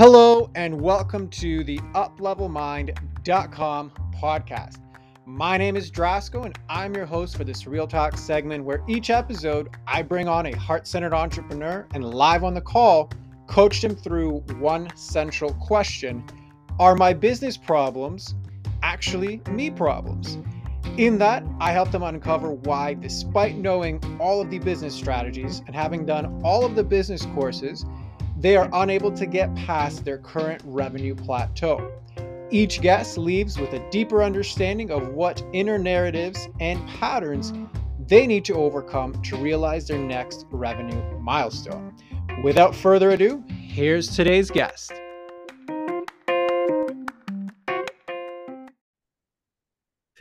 Hello, and welcome to the UpLevelMind.com podcast. My name is Drasco, and I'm your host for this Real Talk segment where each episode I bring on a heart centered entrepreneur and live on the call, coach them through one central question Are my business problems actually me problems? In that, I help them uncover why, despite knowing all of the business strategies and having done all of the business courses, they are unable to get past their current revenue plateau. Each guest leaves with a deeper understanding of what inner narratives and patterns they need to overcome to realize their next revenue milestone. Without further ado, here's today's guest.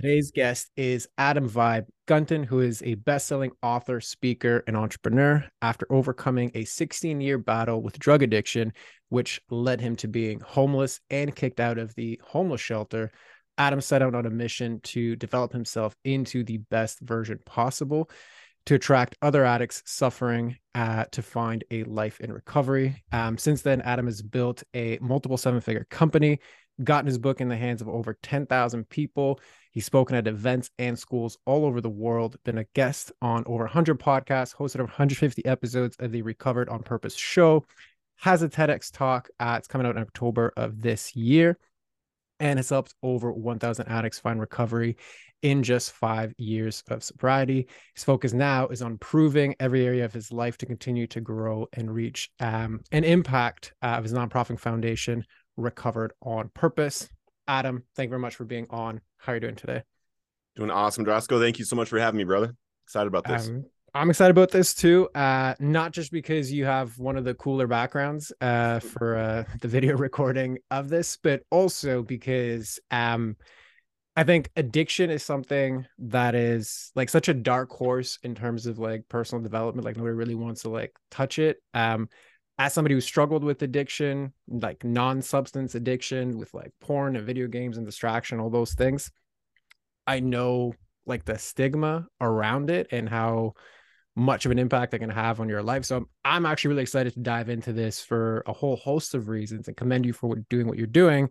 Today's guest is Adam Vibe Gunton, who is a best selling author, speaker, and entrepreneur. After overcoming a 16 year battle with drug addiction, which led him to being homeless and kicked out of the homeless shelter, Adam set out on a mission to develop himself into the best version possible to attract other addicts suffering uh, to find a life in recovery. Um, since then, Adam has built a multiple seven figure company, gotten his book in the hands of over 10,000 people He's spoken at events and schools all over the world, been a guest on over 100 podcasts, hosted over 150 episodes of the Recovered on Purpose show, has a TEDx talk. Uh, it's coming out in October of this year, and has helped over 1,000 addicts find recovery in just five years of sobriety. His focus now is on proving every area of his life to continue to grow and reach um, an impact uh, of his nonprofit foundation, Recovered on Purpose. Adam, thank you very much for being on. How are you doing today? Doing awesome, Drasco. Thank you so much for having me, brother. Excited about this. Um, I'm excited about this too. Uh, not just because you have one of the cooler backgrounds uh, for uh, the video recording of this, but also because um, I think addiction is something that is like such a dark horse in terms of like personal development. Like nobody really wants to like touch it. Um, as somebody who struggled with addiction, like non-substance addiction with like porn and video games and distraction, all those things, I know like the stigma around it and how much of an impact it can have on your life. So I'm actually really excited to dive into this for a whole host of reasons and commend you for doing what you're doing.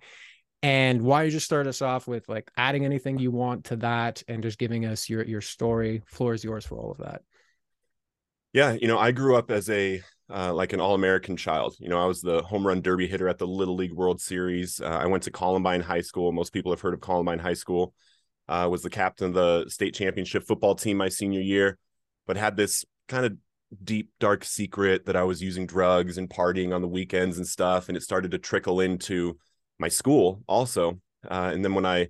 And why you just start us off with like adding anything you want to that and just giving us your your story. Floor is yours for all of that. Yeah, you know, I grew up as a uh, like an all-American child. You know, I was the home run derby hitter at the Little League World Series. Uh, I went to Columbine High School. Most people have heard of Columbine High School. Uh, was the captain of the state championship football team my senior year, but had this kind of deep dark secret that I was using drugs and partying on the weekends and stuff, and it started to trickle into my school also. Uh, and then when I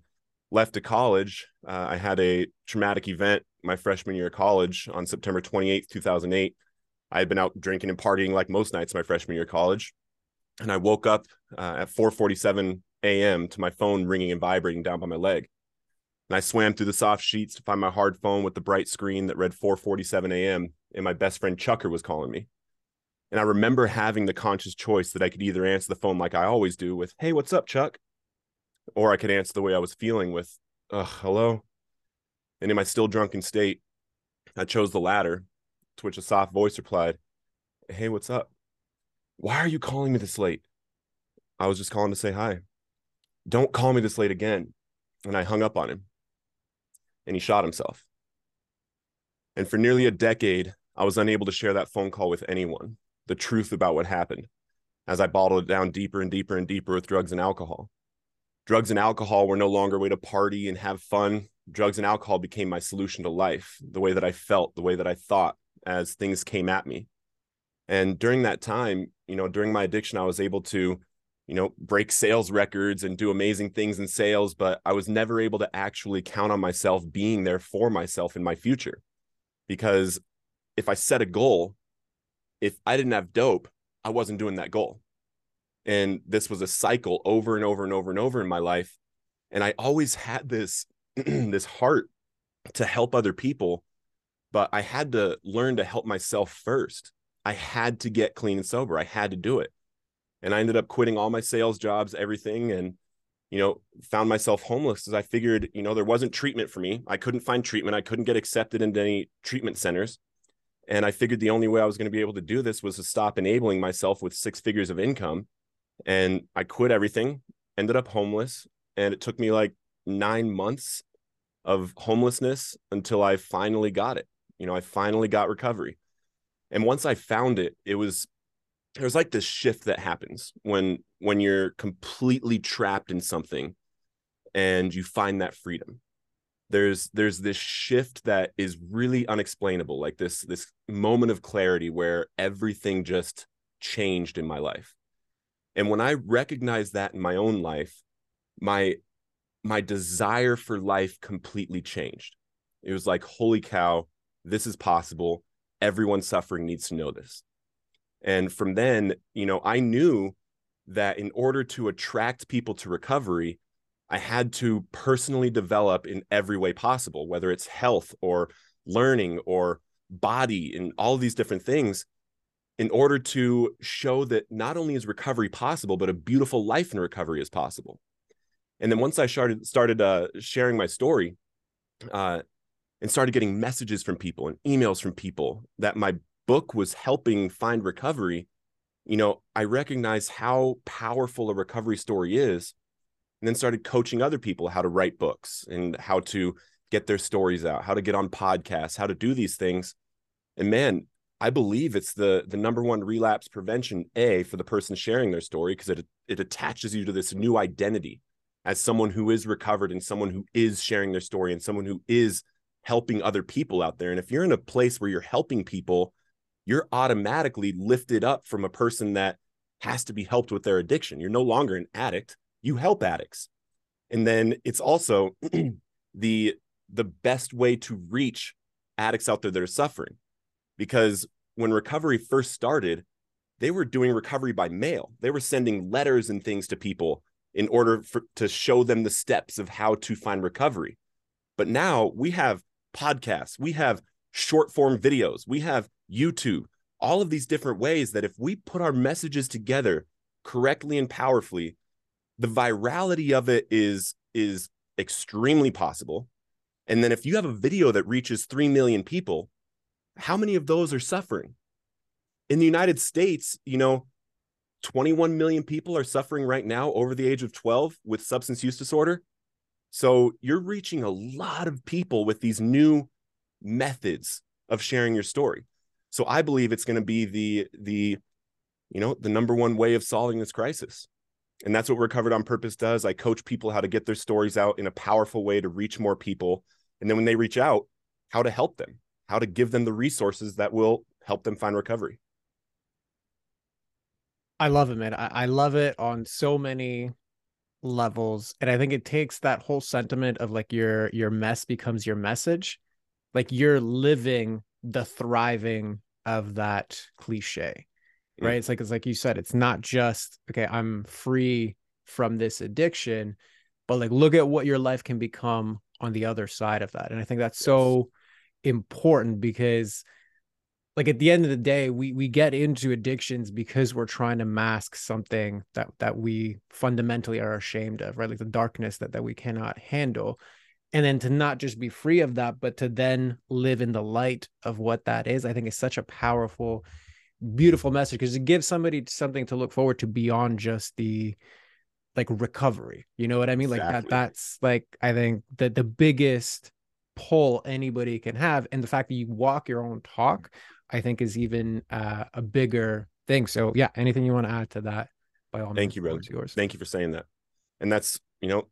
left to college, uh, I had a traumatic event my freshman year of college on September 28th, 2008 I had been out drinking and partying like most nights my freshman year of college, and I woke up uh, at 4:47 a.m. to my phone ringing and vibrating down by my leg. And I swam through the soft sheets to find my hard phone with the bright screen that read 4:47 a.m. and my best friend Chucker was calling me. And I remember having the conscious choice that I could either answer the phone like I always do with, "Hey, what's up, Chuck?" or I could answer the way I was feeling with, "Ugh, hello." And in my still drunken state, I chose the latter to which a soft voice replied, Hey, what's up? Why are you calling me this late? I was just calling to say hi. Don't call me this late again. And I hung up on him. And he shot himself. And for nearly a decade, I was unable to share that phone call with anyone, the truth about what happened, as I bottled it down deeper and deeper and deeper with drugs and alcohol. Drugs and alcohol were no longer a way to party and have fun. Drugs and alcohol became my solution to life, the way that I felt, the way that I thought, as things came at me. And during that time, you know, during my addiction, I was able to, you know, break sales records and do amazing things in sales, but I was never able to actually count on myself being there for myself in my future. Because if I set a goal, if I didn't have dope, I wasn't doing that goal. And this was a cycle over and over and over and over in my life. And I always had this this heart to help other people but I had to learn to help myself first. I had to get clean and sober. I had to do it. And I ended up quitting all my sales jobs, everything, and you know, found myself homeless as I figured, you know, there wasn't treatment for me. I couldn't find treatment. I couldn't get accepted into any treatment centers. And I figured the only way I was going to be able to do this was to stop enabling myself with six figures of income And I quit everything, ended up homeless, and it took me like nine months of homelessness until I finally got it. You know, I finally got recovery. And once I found it, it was was like this shift that happens when when you're completely trapped in something and you find that freedom. There's there's this shift that is really unexplainable like this this moment of clarity where everything just changed in my life. And when i recognized that in my own life my my desire for life completely changed. It was like holy cow this is possible everyone suffering needs to know this and from then you know i knew that in order to attract people to recovery I had to personally develop in every way possible, whether it's health or learning or body and all these different things, in order to show that not only is recovery possible, but a beautiful life in recovery is possible. And then once I started started uh, sharing my story, uh, and started getting messages from people and emails from people that my book was helping find recovery, you know, I recognized how powerful a recovery story is and then started coaching other people how to write books and how to get their stories out, how to get on podcasts, how to do these things. And man, I believe it's the the number one relapse prevention a for the person sharing their story because it it attaches you to this new identity as someone who is recovered and someone who is sharing their story and someone who is helping other people out there. And if you're in a place where you're helping people, you're automatically lifted up from a person that has to be helped with their addiction. You're no longer an addict. You help addicts. And then it's also the the best way to reach addicts out there that are suffering. Because when recovery first started they were doing recovery by mail. They were sending letters and things to people in order for, to show them the steps of how to find recovery. But now we have podcasts. We have short form videos. We have youtube. All of these different ways that if we put our messages together correctly and powerfully the virality of it is is extremely possible. And then if you have a video that reaches 3 million people how many of those are suffering? In the united states you know 21 million people are suffering right now over the age of 12 with substance use disorder so you're reaching a lot of people with these new methods of sharing your story. So i believe it's going to be the the you know the number one way of solving this crisis. And that's what recovered on purpose does. I coach people how to get their stories out in a powerful way to reach more people. And then when they reach out how to help them how to give them the resources that will help them find recovery. I love it man. I, I love it on so many levels and i think it takes that whole sentiment of like your your mess becomes your message. Like you're living the thriving of that cliche mm. right? It's like it's like you said it's not just okay i'm free from this addiction but like look at what your life can become on the other side of that and i think that's yes. so important because like at the end of the day we we get into addictions because we're trying to mask something that that we fundamentally are ashamed of right like the darkness that that we cannot handle and then to not just be free of that but to then live in the light of what that is i think is such a powerful beautiful message because it gives somebody something to look forward to beyond just the like recovery. You know what I mean? Exactly. Like that that's like I think that the biggest pull anybody can have and the fact that you walk your own talk I think is even uh, a bigger thing. So yeah, anything you want to add to that by all Thank you, brother. Yours. Thank you for saying that. And that's, you know,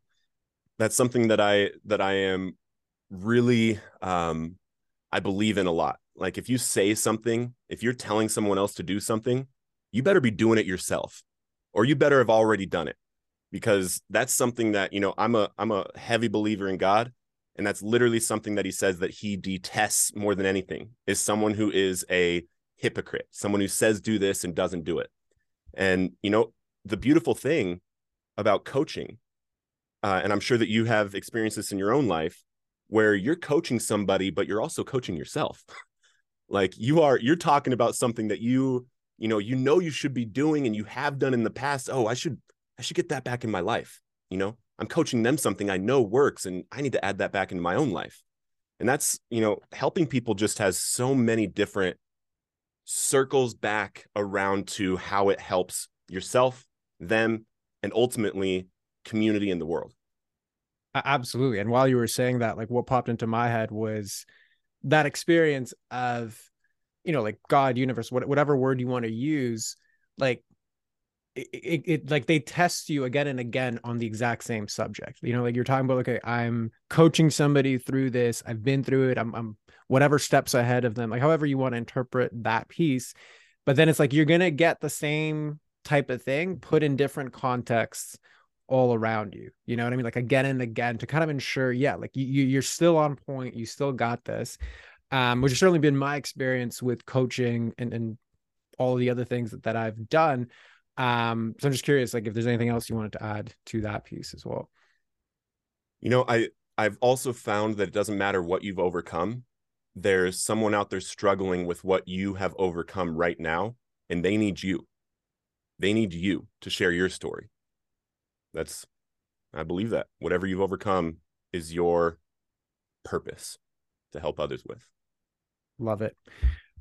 that's something that I that I am really um I believe in a lot like if you say something, if you're telling someone else to do something, you better be doing it yourself or you better have already done it because that's something that, you know, I'm a I'm a heavy believer in God and that's literally something that he says that he detests more than anything is someone who is a hypocrite, someone who says do this and doesn't do it. And you know, the beautiful thing about coaching uh, and I'm sure that you have experienced this in your own life where you're coaching somebody, but you're also coaching yourself. like you are you're talking about something that you you know you know you should be doing and you have done in the past oh i should i should get that back in my life you know i'm coaching them something i know works and i need to add that back into my own life and that's you know helping people just has so many different circles back around to how it helps yourself them, and ultimately community in the world. Absolutely. And while you were saying that, like what popped into my head was that experience of, you know, like God, universe, whatever word you want to use, like it, it, it, like they test you again and again on the exact same subject. You know, like you're talking about, okay, I'm coaching somebody through this. I've been through it. I'm, I'm whatever steps ahead of them, like however you want to interpret that piece. But then it's like you're gonna get the same type of thing put in different contexts all around you. You know what I mean? Like again and again to kind of ensure, yeah, like you you're still on point, you still got this. Um, which has certainly been my experience with coaching and, and all the other things that, that I've done. Um, so I'm just curious, like if there's anything else you wanted to add to that piece as well. You know, I I've also found that it doesn't matter what you've overcome. There's someone out there struggling with what you have overcome right now, and they need you. They need you to share your story that's I believe that whatever you've overcome is your purpose to help others with. Love it.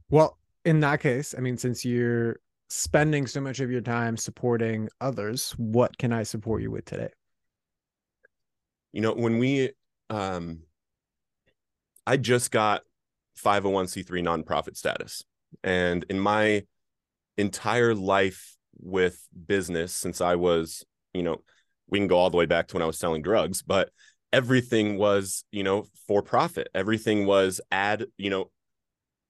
Well, in that case, I mean, since you're spending so much of your time supporting others, what can I support you with today? You know, when we, um, I just got 501c3 nonprofit status. And in my entire life with business, since I was, you know, we can go all the way back to when I was selling drugs, but everything was, you know, for profit. Everything was ad, you know,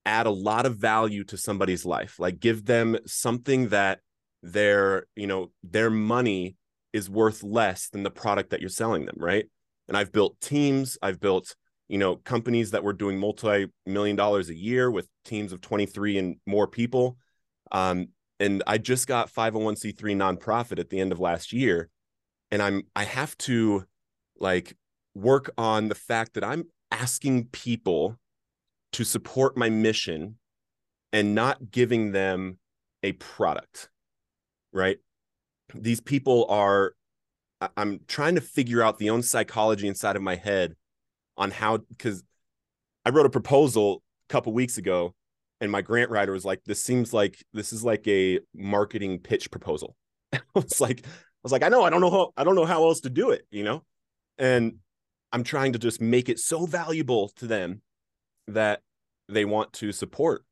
add a lot of value to somebody's life. Like give them something that their, you know, their money is worth less than the product that you're selling them, right? And I've built teams, I've built, you know, companies that were doing multi-million dollars a year with teams of 23 and more people. Um, and I just got 501c3 nonprofit at the end of last year and i'm i have to like work on the fact that i'm asking people to support my mission and not giving them a product right these people are i'm trying to figure out the own psychology inside of my head on how because i wrote a proposal a couple weeks ago and my grant writer was like this seems like this is like a marketing pitch proposal i was like I was like, I know, I don't know how, I don't know how else to do it, you know? And I'm trying to just make it so valuable to them that they want to support.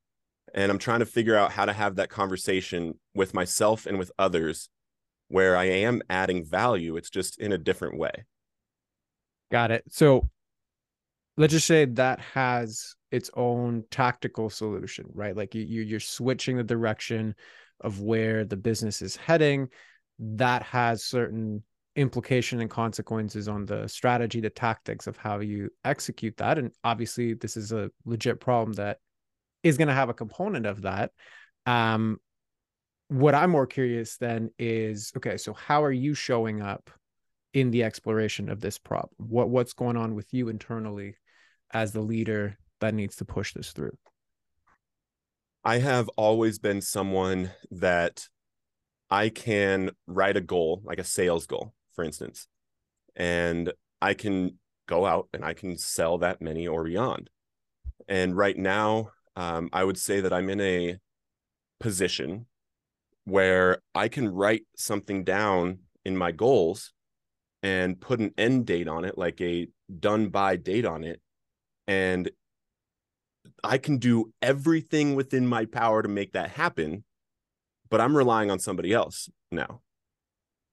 And I'm trying to figure out how to have that conversation with myself and with others where I am adding value. It's just in a different way. Got it. So let's just say that has its own tactical solution, right? Like you, you're switching the direction of where the business is heading that has certain implication and consequences on the strategy, the tactics of how you execute that. And obviously, this is a legit problem that is going to have a component of that. Um, what I'm more curious then is okay, so how are you showing up in the exploration of this problem? What what's going on with you internally as the leader that needs to push this through? I have always been someone that I can write a goal, like a sales goal, for instance, and I can go out and I can sell that many or beyond. And right now, um, I would say that I'm in a position where I can write something down in my goals and put an end date on it, like a done by date on it. And I can do everything within my power to make that happen but I'm relying on somebody else now.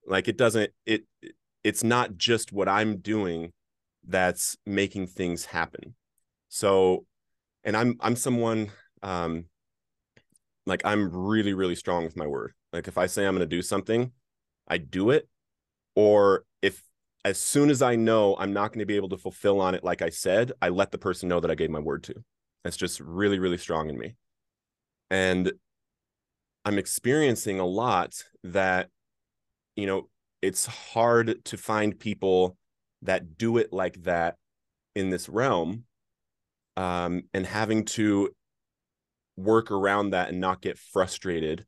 Like it doesn't it it's not just what I'm doing that's making things happen. So and I'm I'm someone um like I'm really really strong with my word. Like if I say I'm going to do something, I do it or if as soon as I know I'm not going to be able to fulfill on it like I said, I let the person know that I gave my word to. That's just really really strong in me. And I'm experiencing a lot that, you know, it's hard to find people that do it like that in this realm um, and having to work around that and not get frustrated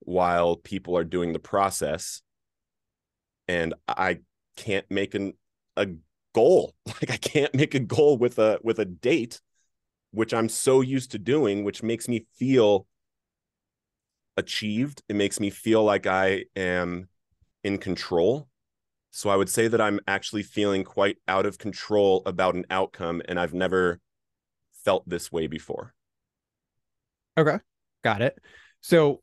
while people are doing the process and i can't make an a goal like i can't make a goal with a with a date which i'm so used to doing which makes me feel achieved. It makes me feel like I am in control. So I would say that I'm actually feeling quite out of control about an outcome, and I've never felt this way before. Okay, got it. So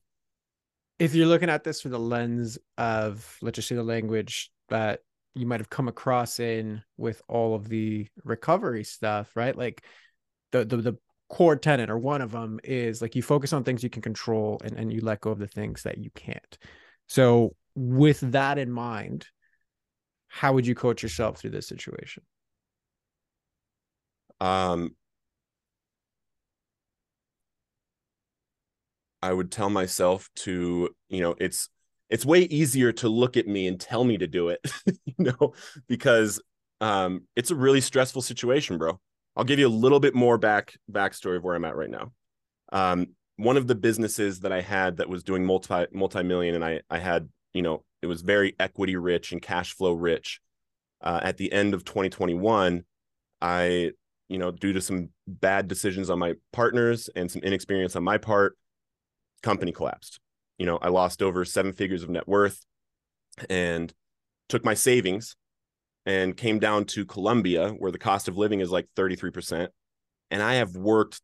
if you're looking at this through the lens of, let's just say, the language that you might have come across in with all of the recovery stuff, right? Like the the, the core tenant or one of them is like you focus on things you can control and, and you let go of the things that you can't. So with that in mind, how would you coach yourself through this situation? Um I would tell myself to, you know, it's it's way easier to look at me and tell me to do it, you know, because um it's a really stressful situation, bro. I'll give you a little bit more back backstory of where I'm at right now. Um, one of the businesses that I had that was doing multi multi million, and I I had you know it was very equity rich and cash flow rich. Uh, at the end of 2021, I you know due to some bad decisions on my partners and some inexperience on my part, company collapsed. You know I lost over seven figures of net worth, and took my savings and came down to Colombia, where the cost of living is like 33%. And I have worked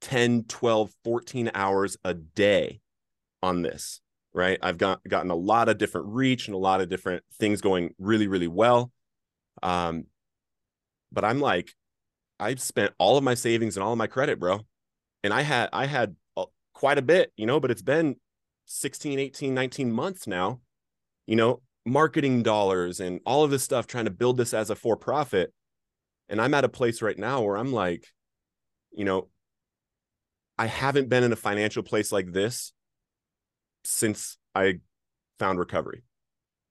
10, 12, 14 hours a day on this, right? I've got gotten a lot of different reach and a lot of different things going really, really well. Um, but I'm like, I've spent all of my savings and all of my credit, bro. And I had I had quite a bit, you know, but it's been 16, 18, 19 months now. You know, marketing dollars and all of this stuff trying to build this as a for profit and i'm at a place right now where i'm like you know i haven't been in a financial place like this since i found recovery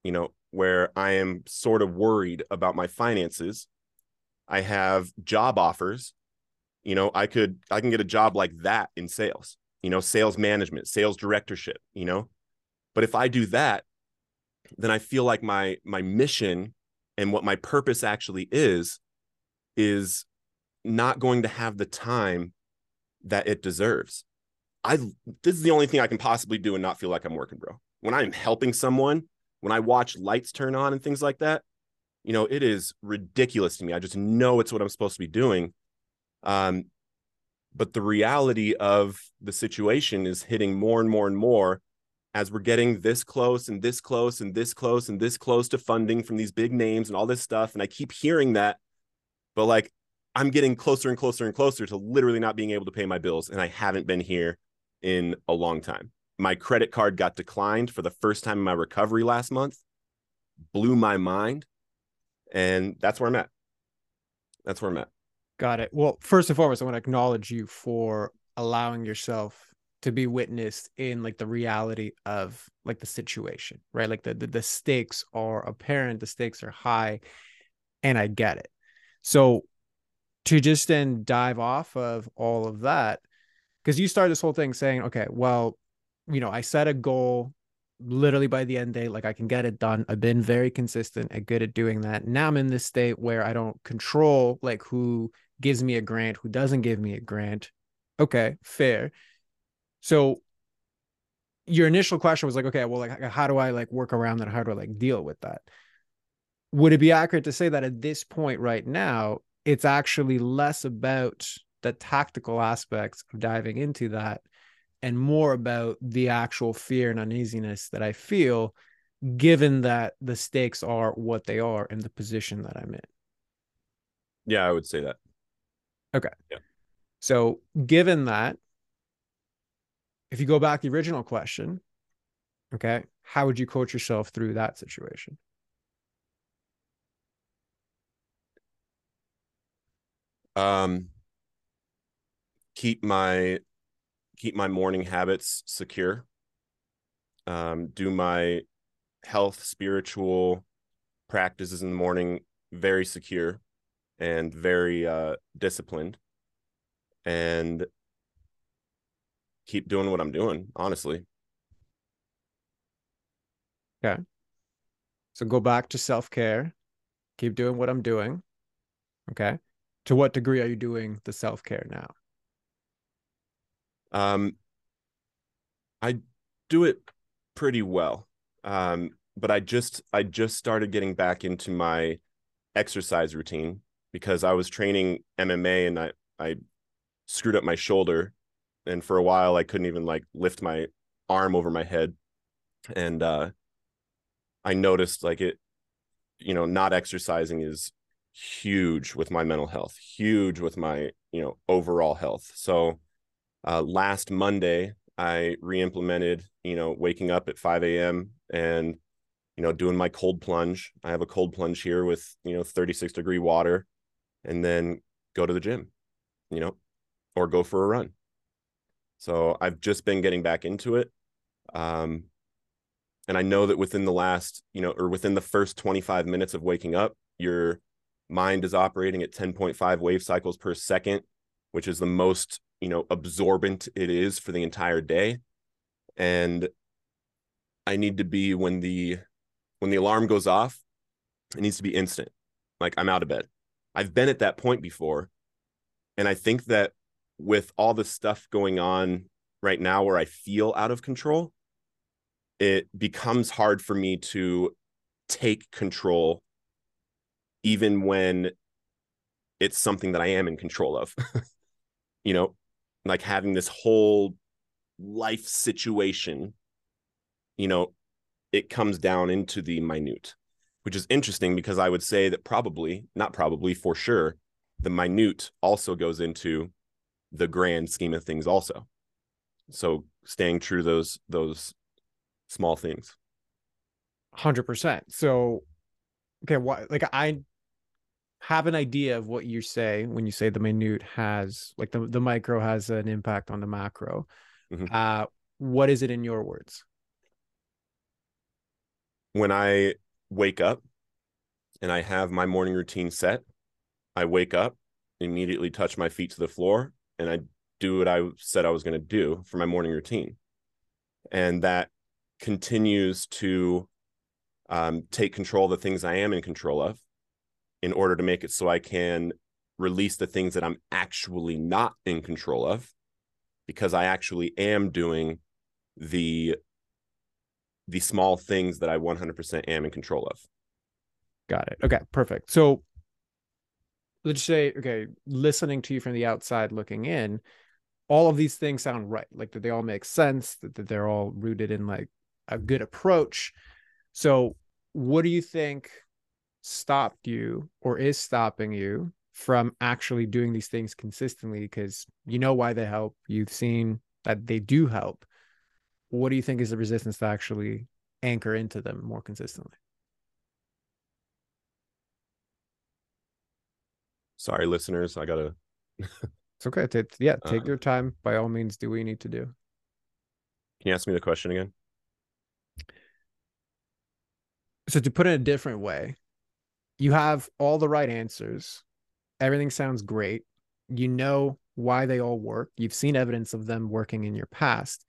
you know where i am sort of worried about my finances. I have job offers. You know i could i can get a job like that in sales you know sales management sales directorship you know. But if i do that then I feel like my my mission and what my purpose actually is is not going to have the time that it deserves. I this is the only thing I can possibly do and not feel like I'm working, bro. When I'm helping someone, when I watch lights turn on and things like that, you know, it is ridiculous to me. I just know it's what I'm supposed to be doing. Um, but the reality of the situation is hitting more and more and more as we're getting this close and this close and this close and this close to funding from these big names and all this stuff. And I keep hearing that, but like I'm getting closer and closer and closer to literally not being able to pay my bills. And I haven't been here in a long time. My credit card got declined for the first time in my recovery last month, blew my mind. And that's where I'm at. That's where I'm at. Got it. Well, first and foremost, I want to acknowledge you for allowing yourself to be witnessed in like the reality of like the situation right like the, the the, stakes are apparent the stakes are high and i get it so to just then dive off of all of that because you started this whole thing saying okay well you know i set a goal literally by the end day like i can get it done i've been very consistent and good at doing that now i'm in this state where i don't control like who gives me a grant who doesn't give me a grant okay fair so your initial question was like, okay, well, like, how do I like work around that? How do I like deal with that? Would it be accurate to say that at this point right now, it's actually less about the tactical aspects of diving into that and more about the actual fear and uneasiness that I feel given that the stakes are what they are in the position that I'm in. Yeah, I would say that. Okay. Yeah. So, given that, if you go back to the original question, okay, how would you coach yourself through that situation? Um, keep my keep my morning habits secure. Um, do my health, spiritual practices in the morning very secure and very uh, disciplined, and keep doing what I'm doing, honestly. Okay. So go back to self care. Keep doing what I'm doing. Okay. To what degree are you doing the self care now? Um, I do it pretty well. Um, but I just I just started getting back into my exercise routine because I was training MMA and I I screwed up my shoulder. And for a while I couldn't even like lift my arm over my head. And uh I noticed like it you know not exercising is huge with my mental health huge with my you know overall health. So uh last Monday I re-implemented you know waking up at 5 a.m and you know doing my cold plunge I have a cold plunge here with you know 36 degree water and then go to the gym you know or go for a run so I've just been getting back into it. Um, and I know that within the last, you know, or within the first 25 minutes of waking up, your mind is operating at 10.5 wave cycles per second, which is the most, you know, absorbent it is for the entire day. And I need to be when the when the alarm goes off, it needs to be instant. Like I'm out of bed. I've been at that point before. And I think that with all the stuff going on right now where I feel out of control, it becomes hard for me to take control even when it's something that I am in control of. you know, like having this whole life situation, you know, it comes down into the minute, which is interesting because I would say that probably, not probably, for sure, the minute also goes into the grand scheme of things also. So staying true to those those small things. 100% so okay what like i have an idea of what you say when you say the minute has like the, the micro has an impact on the macro mm-hmm. uh what is it in your words when i wake up and i have my morning routine set i wake up immediately touch my feet to the floor and I do what I said I was going to do for my morning routine. And that continues to um, take control of the things I am in control of in order to make it so I can release the things that I'm actually not in control of because I actually am doing the the small things that I 100% am in control of. Got it. Okay, perfect. So let's say okay listening to you from the outside looking in all of these things sound right like that they all make sense that, that they're all rooted in like a good approach so what do you think stopped you or is stopping you from actually doing these things consistently because you know why they help you've seen that they do help. What do you think is the resistance to actually anchor into them more consistently? Sorry listeners i gotta it's okay. Take, yeah take uh, your time. By all means do what you need to do. Can you ask me the question again? So to put it a different way you have all the right answers everything sounds great you know why they all work you've seen evidence of them working in your past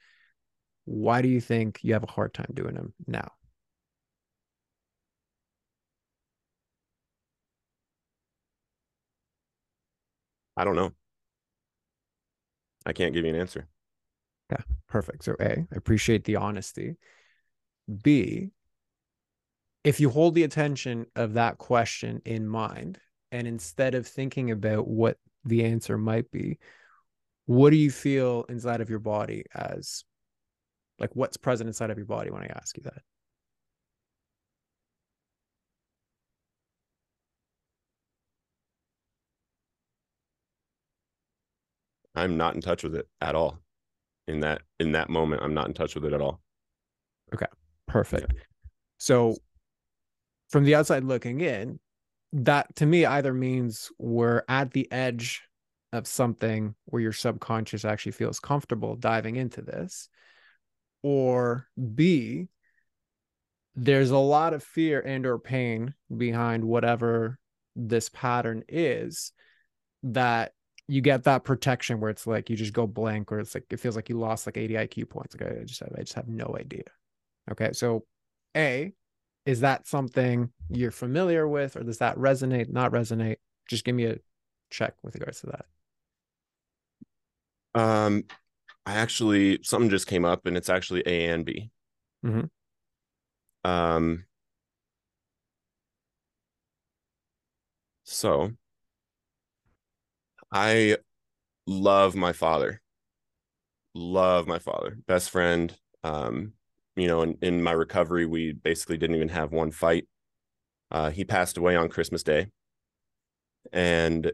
why do you think you have a hard time doing them now I don't know. I can't give you an answer. Yeah, perfect. So A, I appreciate the honesty. B, if you hold the attention of that question in mind, and instead of thinking about what the answer might be, what do you feel inside of your body as like what's present inside of your body when I ask you that? I'm not in touch with it at all. In that in that moment, I'm not in touch with it at all. Okay. Perfect. So from the outside looking in, that to me either means we're at the edge of something where your subconscious actually feels comfortable diving into this, or B, there's a lot of fear and or pain behind whatever this pattern is that you get that protection where it's like you just go blank or it's like it feels like you lost like 80 IQ points. Like I just have I just have no idea. Okay. So A, is that something you're familiar with or does that resonate, not resonate? Just give me a check with regards to that. Um I actually something just came up and it's actually A and B. Mm-hmm. Um, so I love my father. Love my father. Best friend. Um, you know, in, in my recovery, we basically didn't even have one fight. Uh, he passed away on Christmas Day. And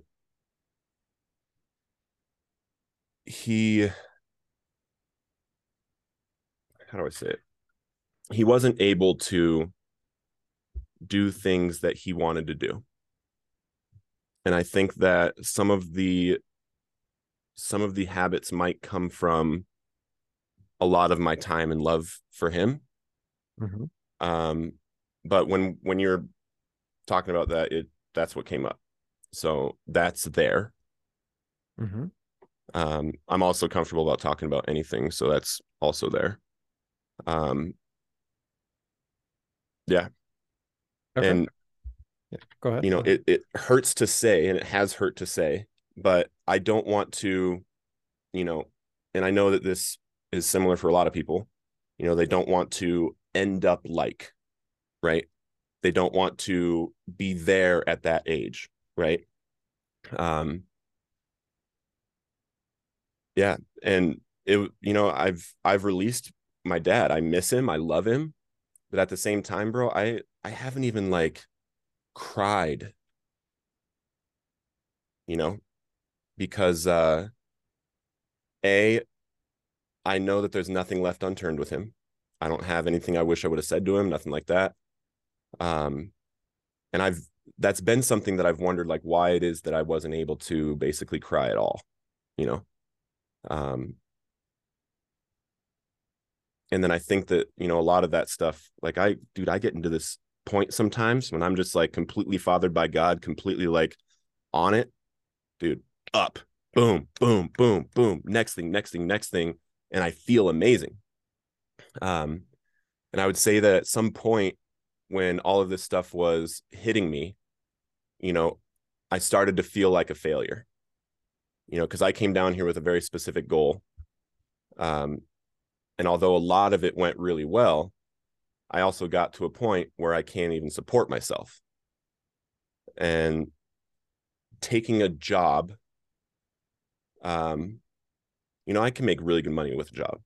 he how do I say it? He wasn't able to do things that he wanted to do. And I think that some of the some of the habits might come from a lot of my time and love for him. Mm-hmm. Um, but when when you're talking about that, it that's what came up. So that's there. Mm-hmm. Um, I'm also comfortable about talking about anything, so that's also there. Um, yeah, okay. and yeah, go ahead. You know, it it hurts to say, and it has hurt to say, but I don't want to, you know, and I know that this is similar for a lot of people. You know, they don't want to end up like, right? They don't want to be there at that age, right? Um, yeah, and it, you know, I've I've released my dad. I miss him. I love him, but at the same time, bro, I I haven't even like cried, you know, because uh, a I know that there's nothing left unturned with him. I don't have anything I wish I would have said to him, nothing like that. Um, and I've that's been something that I've wondered like why it is that I wasn't able to basically cry at all, you know. Um, and then I think that you know a lot of that stuff, like I, dude, I get into this point sometimes when I'm just like completely fathered by God, completely like on it, dude, up, boom, boom, boom, boom, next thing, next thing, next thing, and I feel amazing. Um, and I would say that at some point when all of this stuff was hitting me, you know, I started to feel like a failure. You know, because I came down here with a very specific goal. Um, and although a lot of it went really well, I also got to a point where I can't even support myself. And taking a job, um, you know, I can make really good money with a job,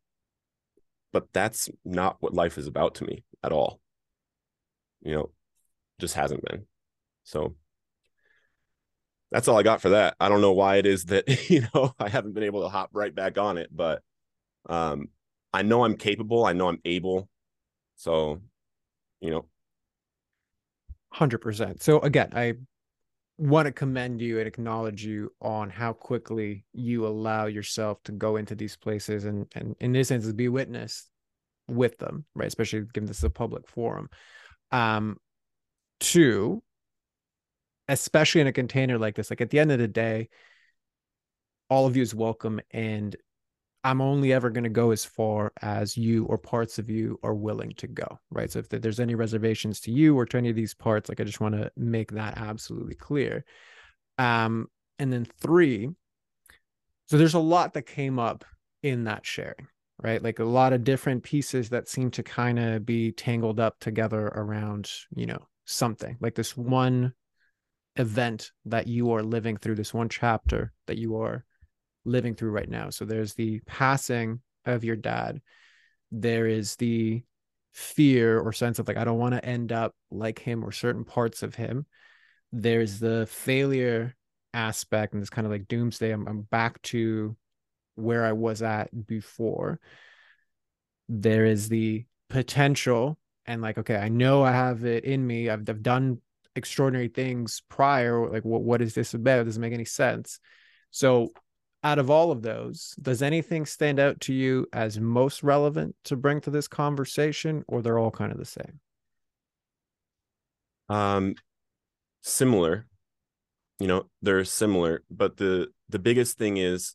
but that's not what life is about to me at all. You know, just hasn't been. So that's all I got for that. I don't know why it is that, you know, I haven't been able to hop right back on it, but um I know I'm capable, I know I'm able. So, you know, 100%. So again, I want to commend you and acknowledge you on how quickly you allow yourself to go into these places and and in this instance be witnessed with them, right? Especially given this is a public forum. Um, two, especially in a container like this, like at the end of the day, all of you is welcome. And I'm only ever going to go as far as you or parts of you are willing to go. Right. So if there's any reservations to you or to any of these parts, like I just want to make that absolutely clear. Um, and then three, so there's a lot that came up in that sharing, right? Like a lot of different pieces that seem to kind of be tangled up together around, you know, something like this one event that you are living through, this one chapter that you are living through right now. So there's the passing of your dad. There is the fear or sense of like, I don't want to end up like him or certain parts of him. There's the failure aspect and this kind of like doomsday. I'm, I'm back to where I was at before. There is the potential and like, okay, I know I have it in me. I've, I've done extraordinary things prior like what what is this about doesn't make any sense so out of all of those does anything stand out to you as most relevant to bring to this conversation or they're all kind of the same? Um similar. You know they're similar but the the biggest thing is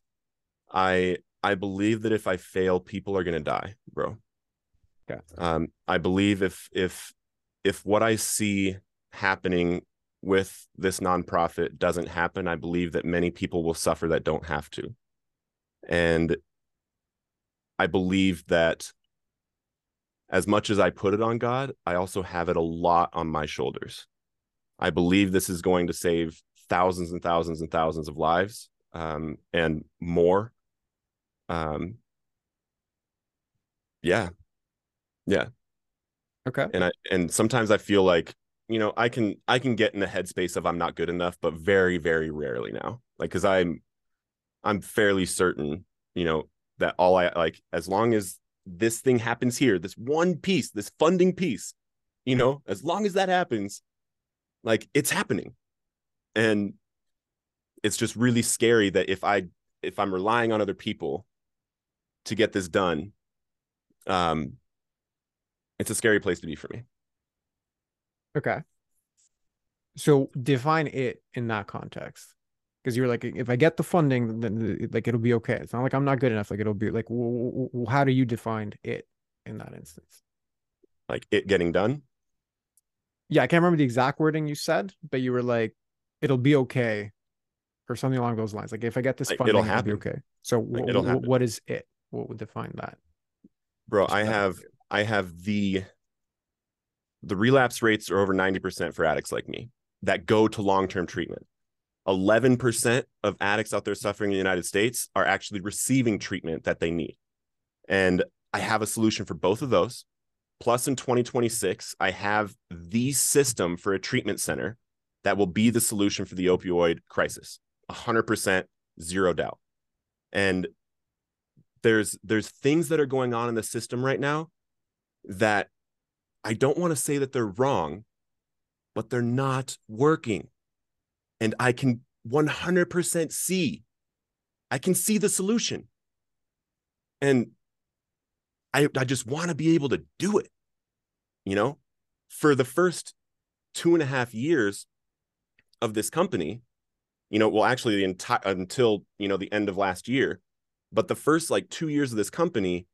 i i believe that if i fail people are going to die bro. Yeah um i believe if if if what i see happening with this nonprofit doesn't happen, I believe that many people will suffer that don't have to. And I believe that as much as I put it on God, I also have it a lot on my shoulders. I believe this is going to save thousands and thousands and thousands of lives um, and more. Um, yeah, yeah. Okay. And I and sometimes I feel like you know I can I can get in the headspace of I'm not good enough, but very very rarely now. Like because I'm I'm fairly certain you know that all I like as long as this thing happens here, this one piece, this funding piece, you know, as long as that happens, like it's happening. And it's just really scary that if I if I'm relying on other people to get this done, um it's a scary place to be for me. Okay. So define it in that context. Because you're like if i get the funding then like it'll be okay. It's not like i'm not good enough. Like it'll be like how do you define it in that instance? Like it getting done? Yeah i can't remember the exact wording you said but you were like it'll be okay or something along those lines. Like if i get this like, funding it'll, it'll happen. be okay. So like, w- w- what is it? What would define that? Bro i have i have the the relapse rates are over 90% for addicts like me that go to long-term treatment 11% of addicts out there suffering in the United States are actually receiving treatment that they need. And I have a solution for both of those. Plus, in 2026, I have the system for a treatment center that will be the solution for the opioid crisis 100% zero doubt. And there's there's things that are going on in the system right now that I don't want to say that they're wrong, but they're not working and I can 100% see, I can see the solution. And I, I just want to be able to do it. You know, for the first two and a half years of this company, you know, well, actually, the entire until you know the end of last year, but the first like two years of this company,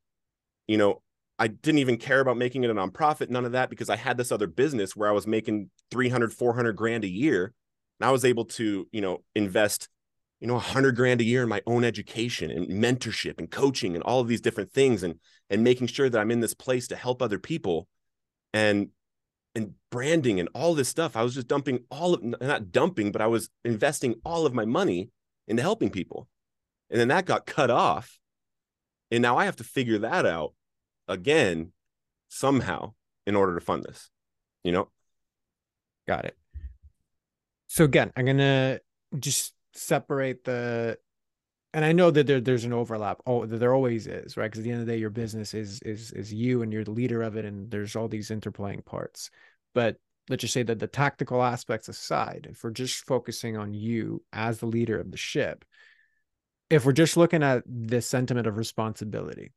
you know, I didn't even care about making it a nonprofit, none of that, because I had this other business where I was making 300, 400 grand a year and I was able to, you know, invest, you know, a hundred grand a year in my own education and mentorship and coaching and all of these different things and and making sure that I'm in this place to help other people and and branding and all this stuff. I was just dumping all of not dumping, but I was investing all of my money into helping people. And then that got cut off. And now I have to figure that out again somehow in order to fund this. You know? Got it so again, I'm gonna just separate the and I know that there, there's an overlap. Oh, that there always is, right? Because at the end of the day, your business is is is you, and you're the leader of it, and there's all these interplaying parts. But let's just say that the tactical aspects aside, if we're just focusing on you as the leader of the ship, if we're just looking at the sentiment of responsibility,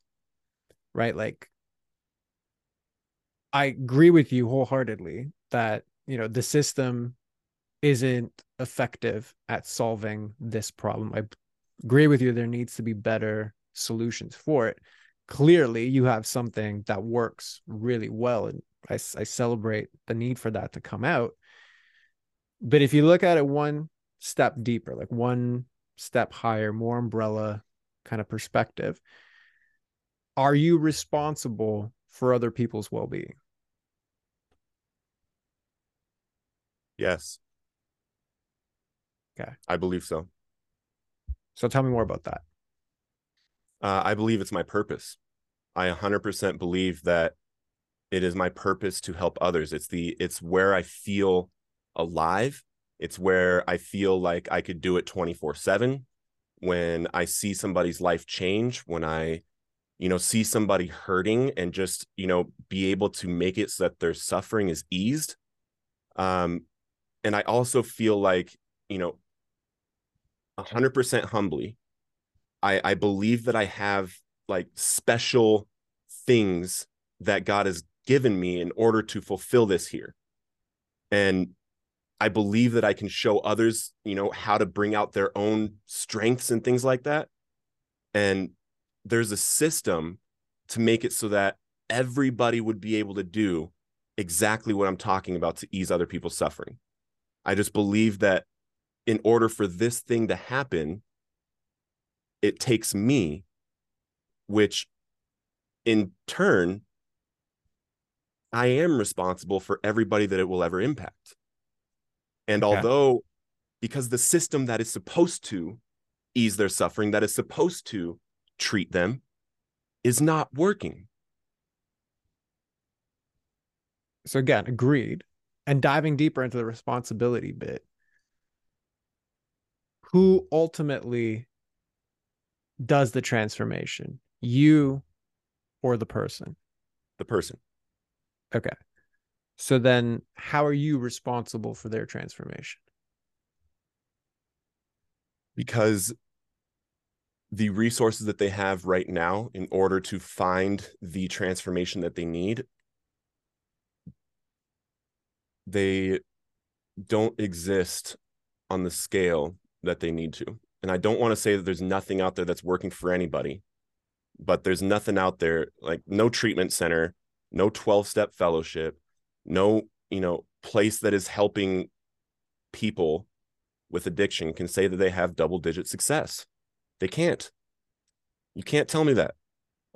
right? Like, I agree with you wholeheartedly that you know the system isn't effective at solving this problem. I agree with you. There needs to be better solutions for it. Clearly, you have something that works really well. And I, I celebrate the need for that to come out. But if you look at it one step deeper, like one step higher, more umbrella kind of perspective, are you responsible for other people's well being? Yes. Okay. I believe so. So tell me more about that. Uh, I believe it's my purpose. I 100% believe that it is my purpose to help others. It's the it's where I feel alive. It's where I feel like I could do it 24/7 when I see somebody's life change, when I you know see somebody hurting and just, you know, be able to make it so that their suffering is eased. Um and I also feel like, you know, 100% humbly i i believe that i have like special things that god has given me in order to fulfill this here and i believe that i can show others you know how to bring out their own strengths and things like that and there's a system to make it so that everybody would be able to do exactly what i'm talking about to ease other people's suffering i just believe that in order for this thing to happen, it takes me, which in turn I am responsible for everybody that it will ever impact. And okay. although, because the system that is supposed to ease their suffering, that is supposed to treat them, is not working. So, again, agreed. And diving deeper into the responsibility bit, who ultimately does the transformation? You or the person? The person. Okay. So then how are you responsible for their transformation? Because the resources that they have right now in order to find the transformation that they need they don't exist on the scale that they need to. And i don't want to say that there's nothing out there that's working for anybody but there's nothing out there like no treatment center no 12 step fellowship no you know place that is helping people with addiction can say that they have double digit success they can't. You can't tell me that.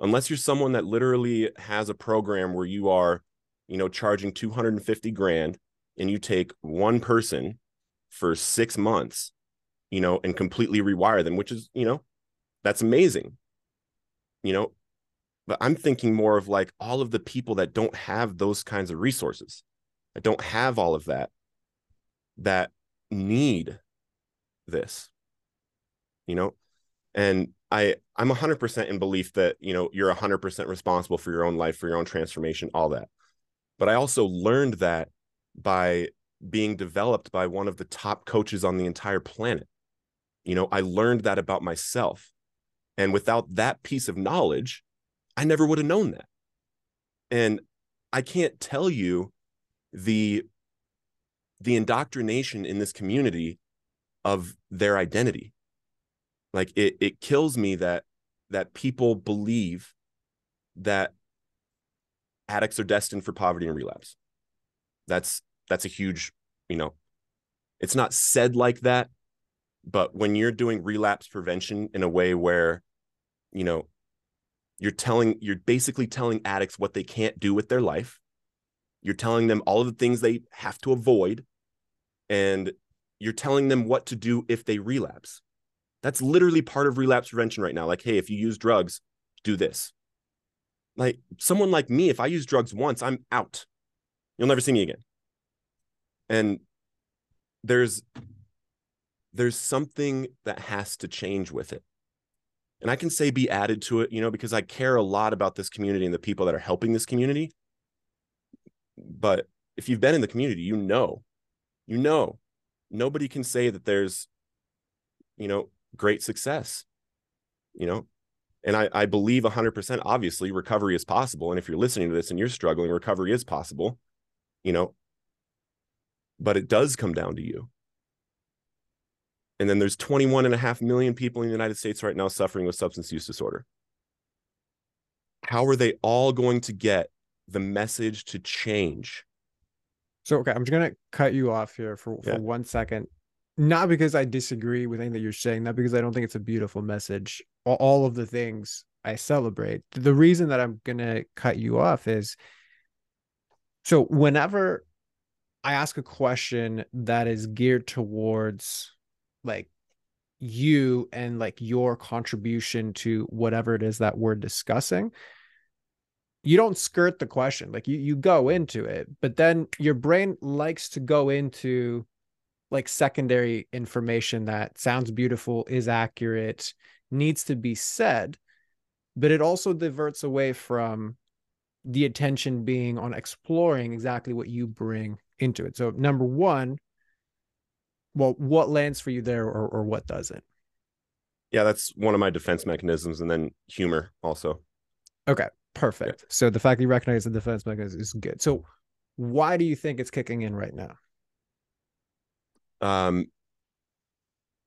Unless you're someone that literally has a program where you are you know charging 250 grand and you take one person for 6 months you know and completely rewire them which is you know that's amazing you know. But i'm thinking more of like all of the people that don't have those kinds of resources that don't have all of that that need this you know and i i'm 100% in belief that you know you're 100% responsible for your own life for your own transformation all that but i also learned that by being developed by one of the top coaches on the entire planet you know i learned that about myself and without that piece of knowledge, I never would have known that. And I can't tell you the the indoctrination in this community of their identity. Like it it kills me that that people believe that addicts are destined for poverty and relapse. That's that's a huge, you know, it's not said like that, but when you're doing relapse prevention in a way where, you know, you're telling, you're basically telling addicts what they can't do with their life. You're telling them all of the things they have to avoid. And you're telling them what to do if they relapse. That's literally part of relapse prevention right now. Like, hey, if you use drugs, do this. Like someone like me, if I use drugs once, I'm out. You'll never see me again. And there's there's something that has to change with it. And I can say be added to it, you know, because I care a lot about this community and the people that are helping this community. But if you've been in the community, you know, you know, nobody can say that there's, you know, great success, you know, and I, I believe 100% obviously recovery is possible. And if you're listening to this and you're struggling, recovery is possible, you know, but it does come down to you and then there's 21 and a half million people in the United States right now suffering with substance use disorder. How are they all going to get the message to change? So, okay, I'm just going to cut you off here for, for yeah. one second. Not because I disagree with anything that you're saying, not because I don't think it's a beautiful message. All of the things I celebrate. The reason that I'm going to cut you off is so whenever I ask a question that is geared towards like you and like your contribution to whatever it is that we're discussing you don't skirt the question like you you go into it but then your brain likes to go into like secondary information that sounds beautiful is accurate needs to be said but it also diverts away from the attention being on exploring exactly what you bring into it. So number 1 well what lands for you there or, or what doesn't? Yeah that's one of my defense mechanisms and then humor also. Okay perfect. Yeah. so the fact that you recognize the defense mechanism is good. So why do you think it's kicking in right now um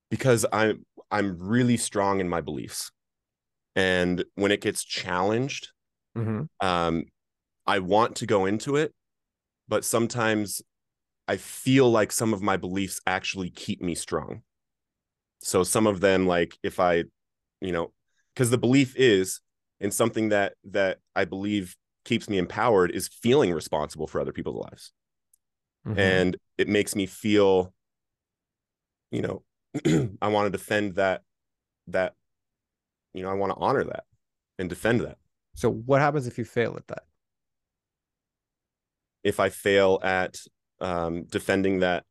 because i'm i'm really strong in my beliefs and when it gets challenged mm-hmm. um i want to go into it but sometimes I feel like some of my beliefs actually keep me strong. So some of them, like if I, you know, because the belief is in something that that I believe keeps me empowered is feeling responsible for other people's lives. Mm-hmm. And it makes me feel, you know, I want to defend that, that, you know, I want to honor that and defend that. So what happens if you fail at that? If I fail at um, defending that.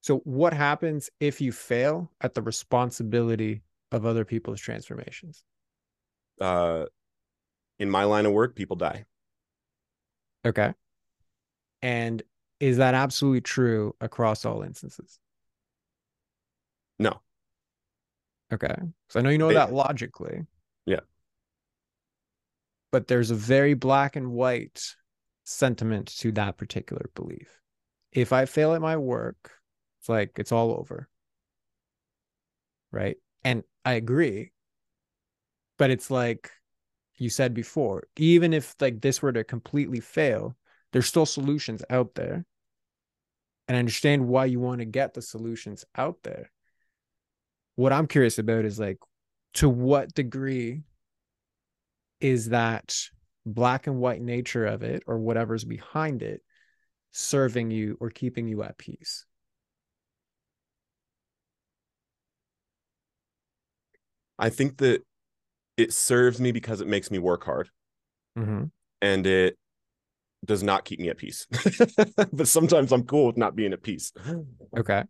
So what happens if you fail at the responsibility of other people's transformations? Uh, in my line of work, people die. Okay. And is that absolutely true across all instances? No. Okay. So I know you know that logically. Yeah. But there's a very black and white sentiment to that particular belief. If I fail at my work, it's like it's all over. Right. And I agree. But it's like you said before, even if like this were to completely fail, there's still solutions out there. And I understand why you want to get the solutions out there. What I'm curious about is like to what degree is that black and white nature of it or whatever's behind it serving you or keeping you at peace? I think that it serves me because it makes me work hard. Mm-hmm. and it does not keep me at peace. But sometimes i'm cool with not being at peace. Okay.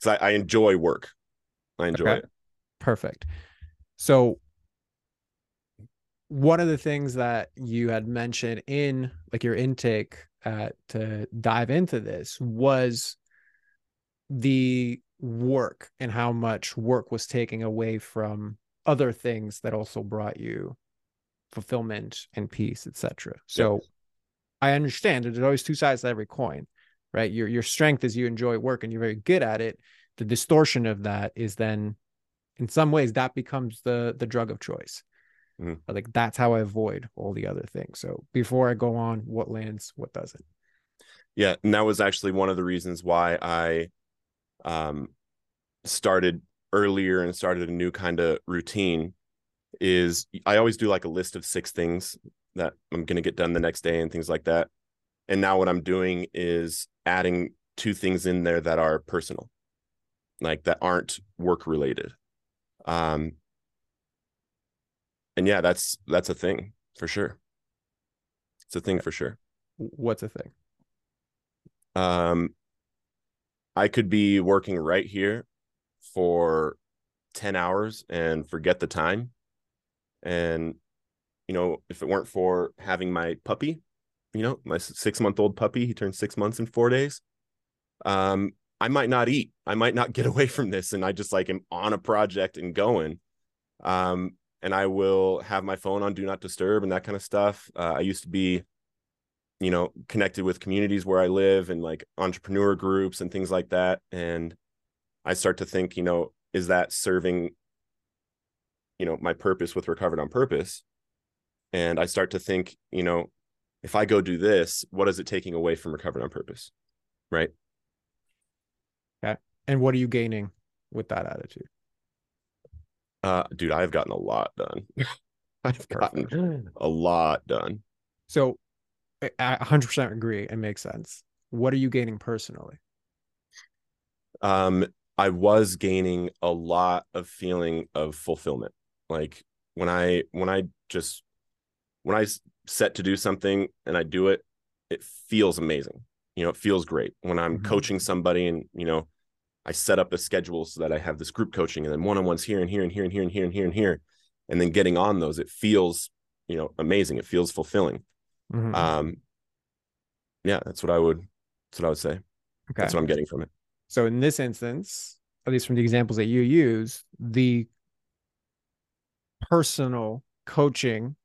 So I, I enjoy work i enjoy okay. it perfect so one of the things that you had mentioned in like your intake uh, to dive into this was the work and how much work was taking away from other things that also brought you fulfillment and peace, etc. So yep. I understand that there's always two sides to every coin, right? Your your strength is you enjoy work and you're very good at it. The distortion of that is then in some ways that becomes the the drug of choice. Mm-hmm. Like that's how I avoid all the other things. So before I go on, what lands, what doesn't. Yeah, and that was actually one of the reasons why I um started earlier and started a new kind of routine is I always do like a list of six things that I'm going to get done the next day and things like that. And now what I'm doing is adding two things in there that are personal, like that aren't work related. Um and yeah, that's that's a thing for sure. It's a thing for sure. What's a thing? Um I could be working right here for 10 hours and forget the time. And, you know, if it weren't for having my puppy, you know, my six month old puppy, he turned six months in four days. Um, I might not eat. I might not get away from this. And I just like am on a project and going. Um, and I will have my phone on do not disturb and that kind of stuff. Uh, I used to be, you know, connected with communities where I live and like entrepreneur groups and things like that. And I start to think, you know, is that serving, you know, my purpose with recovered on purpose? And I start to think, you know, if I go do this, what is it taking away from recovered on purpose? Right. And what are you gaining with that attitude? Uh, dude, I've gotten a lot done. I've gotten a lot done. So I 100% agree. It makes sense. What are you gaining personally? Um, I was gaining a lot of feeling of fulfillment. Like when I when I just when I set to do something and I do it, it feels amazing. You know, it feels great when I'm mm-hmm. coaching somebody and you know, I set up a schedule so that I have this group coaching and then one-on-ones here and here and here and here and here and here and here and then getting on those it feels, you know, amazing. It feels fulfilling. Mm-hmm. Um yeah, that's what I would that's what I would say. Okay. That's what I'm getting from it. So in this instance, at least from the examples that you use, the personal coaching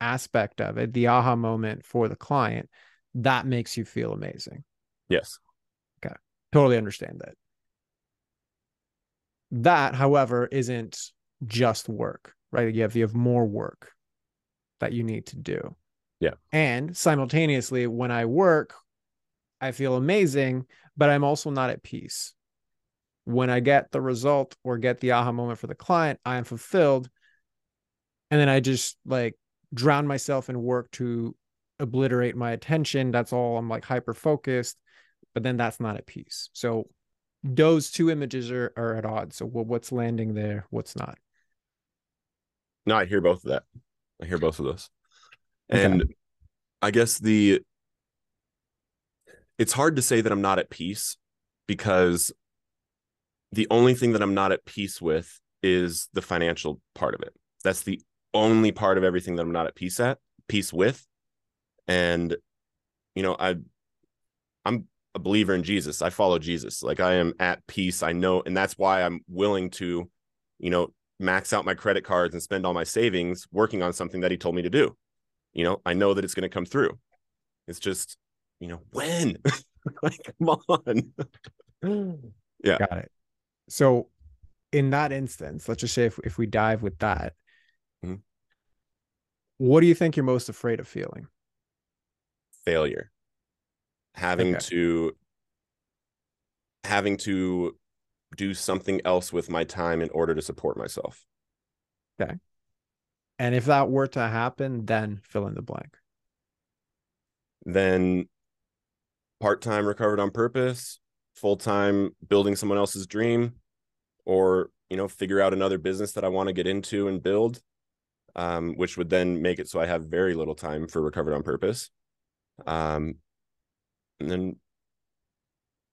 aspect of it, the aha moment for the client, that makes you feel amazing. Yes. Okay. Totally understand that. That, however, isn't just work, right? You have you have more work that you need to do. Yeah. And simultaneously, when I work, I feel amazing, but I'm also not at peace. When I get the result or get the aha moment for the client, I am fulfilled. And then I just like drown myself in work to obliterate my attention. That's all I'm like hyper focused, but then that's not at peace. So those two images are, are at odds. So what's landing there? What's not? No, I hear both of that. I hear both of those. Okay. And I guess the it's hard to say that I'm not at peace because the only thing that I'm not at peace with is the financial part of it. That's the only part of everything that I'm not at peace at peace with. And you know, I I'm a believer in Jesus. I follow Jesus. Like I am at peace. I know and that's why I'm willing to, you know, max out my credit cards and spend all my savings working on something that he told me to do. You know, I know that it's going to come through. It's just, you know, when? like come on. yeah. Got it. So in that instance, let's just say if, if we dive with that, mm-hmm. what do you think you're most afraid of feeling? Failure. Having okay. to having to do something else with my time in order to support myself. Okay. And if that were to happen, then fill in the blank. Then part time recovered on purpose, full time building someone else's dream, or you know figure out another business that I want to get into and build, um, which would then make it so I have very little time for recovered on purpose, um, and then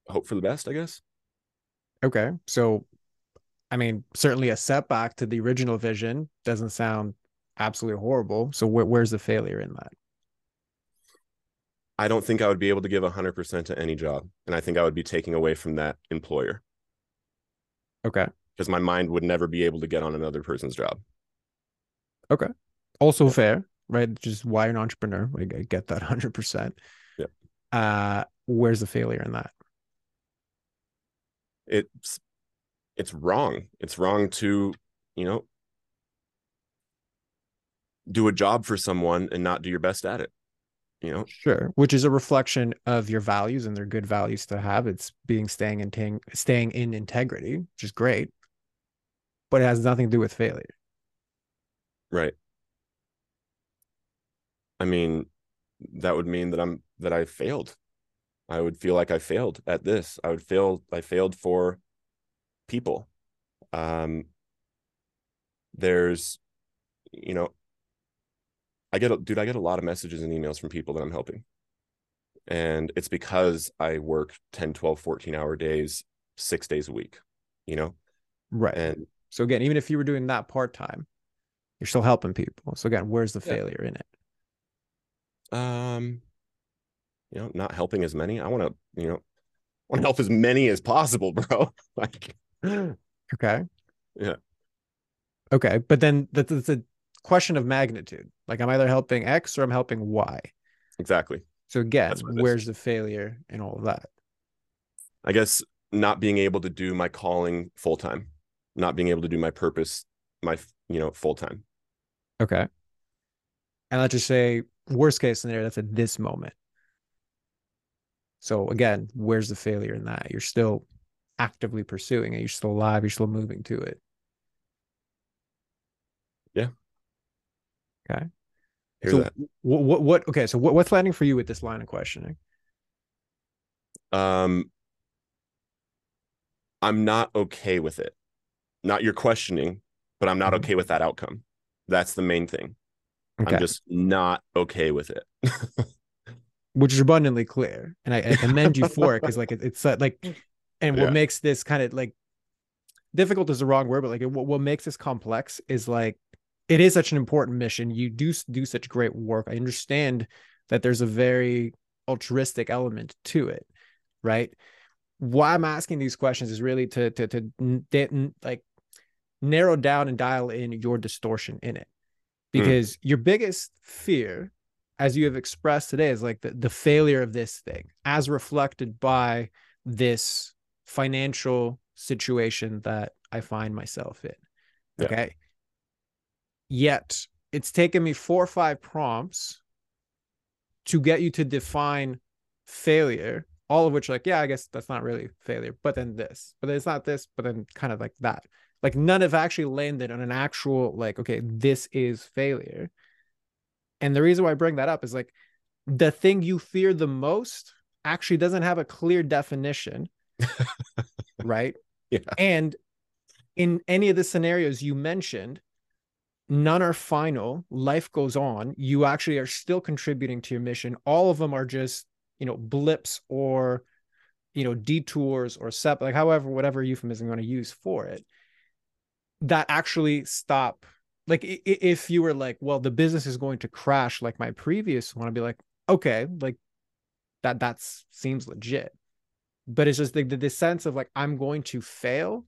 hope for the best, I guess. Okay, so I mean, certainly a setback to the original vision doesn't sound absolutely horrible. So wh- where's the failure in that? I don't think I would be able to give 100% to any job. And I think I would be taking away from that employer. Okay. Because my mind would never be able to get on another person's job. Okay. Also fair, right? Just why an entrepreneur. I get that 100%. Uh, where's the failure in that? It's it's wrong. It's wrong to, you know, do a job for someone and not do your best at it you know sure which is a reflection of your values and they're good values to have it's being staying in tang- staying in integrity which is great but it has nothing to do with failure right i mean that would mean that i'm that i failed i would feel like i failed at this i would fail i failed for people um there's you know I get, a, dude, I get a lot of messages and emails from people that I'm helping. And it's because I work 10, 12, 14 hour days, six days a week, you know? Right. And so again, even if you were doing that part time, you're still helping people. So again, where's the yeah. failure in it? Um, you know, not helping as many. I want to, you know, want to help as many as possible, bro. like, okay. Yeah. Okay. But then that's a question of magnitude. Like I'm either helping X or I'm helping Y. Exactly. So again, where's the failure in all of that? I guess not being able to do my calling full time, not being able to do my purpose, my you know full time. Okay. And let's just say worst case scenario, that's at this moment. So again, where's the failure in that? You're still actively pursuing it. You're still alive. You're still moving to it. Yeah. Okay. Here's so that. What, what, what, okay. So what, what's landing for you with this line of questioning? Um, I'm not okay with it. Not your questioning, but I'm not mm-hmm. okay with that outcome. That's the main thing. Okay. I'm just not okay with it. Which is abundantly clear. And I, I commend you for it because like it, it's uh, like, and what yeah. makes this kind of like difficult is the wrong word, but like it, what, what makes this complex is like it is such an important mission. You do do such great work. I understand that there's a very altruistic element to it, right? Why I'm asking these questions is really to to to like narrow down and dial in your distortion in it, hmm. because mm. your biggest fear, as you have expressed today, is like the the failure of this thing, as reflected by this financial situation that I find myself in. Okay. Yet it's taken me four or five prompts to get you to define failure, all of which, like, yeah, I guess that's not really failure, but then this, but then it's not this, but then kind of like that. Like, none have actually landed on an actual, like, okay, this is failure. And the reason why I bring that up is like, the thing you fear the most actually doesn't have a clear definition. right? Yeah. And in any of the scenarios you mentioned, none are final. Life goes on. You actually are still contributing to your mission. All of them are just, you know, blips or, you know, detours or sep, like however, whatever euphemism you want to use for it, that actually stop. Like if you were like, well, the business is going to crash like my previous one, I'd be like, okay, like that that seems legit. But it's just the, the, the sense of like I'm going to fail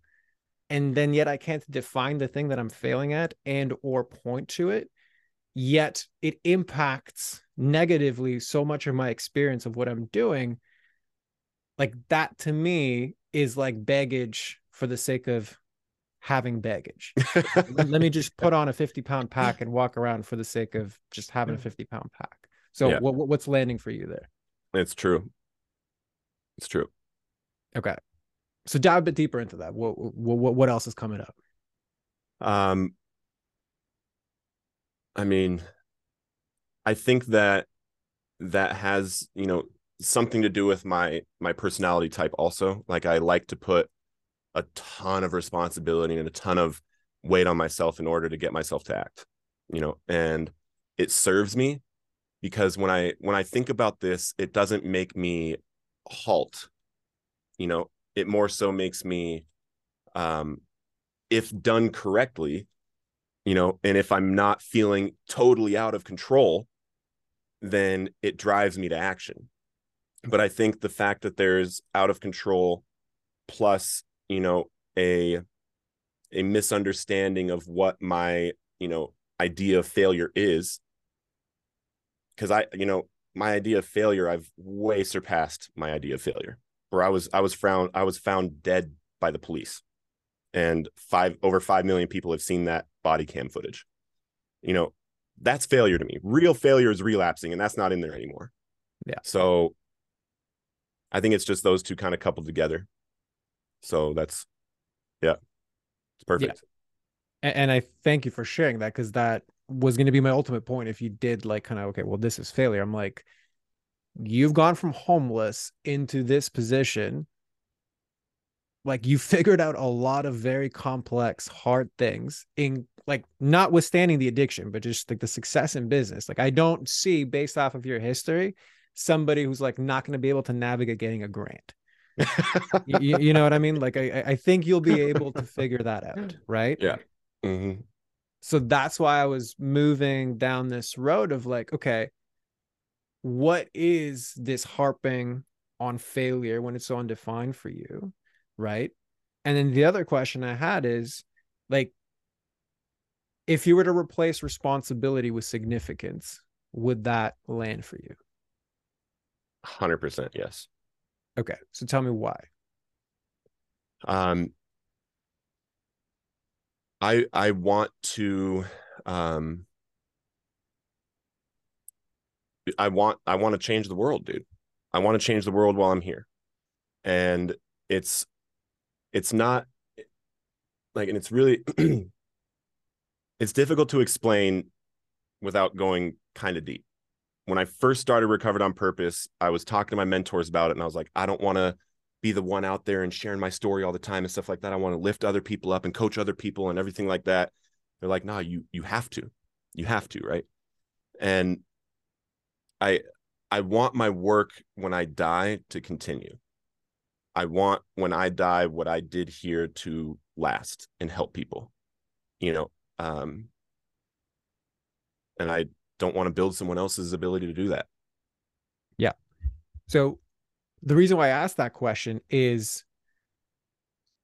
and then yet I can't define the thing that I'm failing at and or point to it. Yet it impacts negatively so much of my experience of what I'm doing. Like that to me is like baggage for the sake of having baggage. let, let, me just put on a 50 pound pack and walk around for the sake of just having a 50 pound pack. So yeah. what, what's landing for you there? It's true. It's true. Okay. So dive a bit deeper into that. What what what else is coming up? Um I mean I think that that has, you know, something to do with my my personality type also. Like I like to put a ton of responsibility and a ton of weight on myself in order to get myself to act. You know, and it serves me because when I when I think about this, it doesn't make me halt. You know, it more so makes me um if done correctly, you know, and if I'm not feeling totally out of control, then it drives me to action. But I think the fact that there's out of control plus, you know, a a misunderstanding of what my, you know, idea of failure is because I, you know, my idea of failure, I've way surpassed my idea of failure. Where I was, I was found, I was found dead by the police, and five over five million people have seen that body cam footage. You know, that's failure to me. Real failure is relapsing, and that's not in there anymore. Yeah. So, I think it's just those two kind of coupled together. So that's, yeah, it's perfect. Yeah. And I thank you for sharing that because that was going to be my ultimate point if you did like kind of okay well this is failure i'm like you've gone from homeless into this position like you figured out a lot of very complex hard things in like notwithstanding the addiction but just like the success in business like i don't see based off of your history somebody who's like not going to be able to navigate getting a grant you, you, know what i mean like I, I think you'll be able to figure that out right yeah mm-hmm so that's why I was moving down this road of like, okay, what is this harping on failure when it's so undefined for you? Right. And then the other question I had is like, if you were to replace responsibility with significance, would that land for you? 100% yes. Okay. So tell me why. Um, I I want to um I want I want to change the world, dude. I want to change the world while I'm here. And it's it's not like and it's really it's difficult to explain without going kind of deep. When I first started recovered on purpose, I was talking to my mentors about it and I was like, I don't want to be the one out there and sharing my story all the time and stuff like that. I want to lift other people up and coach other people and everything like that. They're like, no, you you have to. You have to, right? And I I want my work when I die to continue. I want when I die what I did here to last and help people. You know, um and I don't want to build someone else's ability to do that. Yeah. So the reason why I asked that question is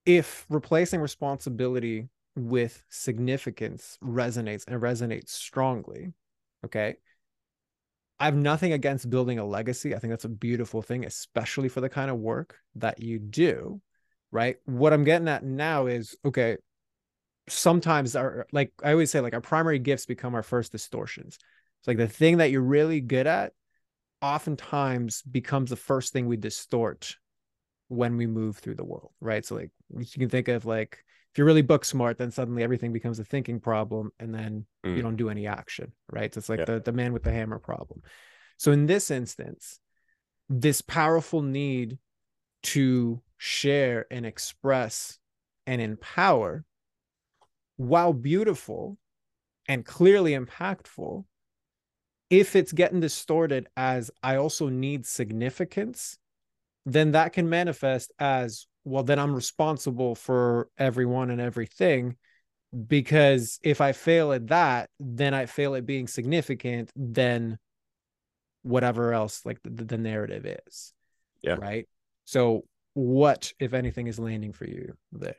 if replacing responsibility with significance resonates and resonates strongly, okay. I have nothing against building a legacy. I think that's a beautiful thing, especially for the kind of work that you do. Right. What I'm getting at now is okay, sometimes our like I always say, like our primary gifts become our first distortions. It's like the thing that you're really good at oftentimes becomes the first thing we distort when we move through the world, right? So like you can think of like if you're really book smart, then suddenly everything becomes a thinking problem and then mm. you don't do any action, right? So it's like yeah. the, the man with the hammer problem. So in this instance, this powerful need to share and express and empower, while beautiful and clearly impactful, if it's getting distorted as I also need significance, then that can manifest as well, then I'm responsible for everyone and everything. Because if I fail at that, then I fail at being significant, then whatever else like the, the narrative is. Yeah. Right. So, what, if anything, is landing for you there?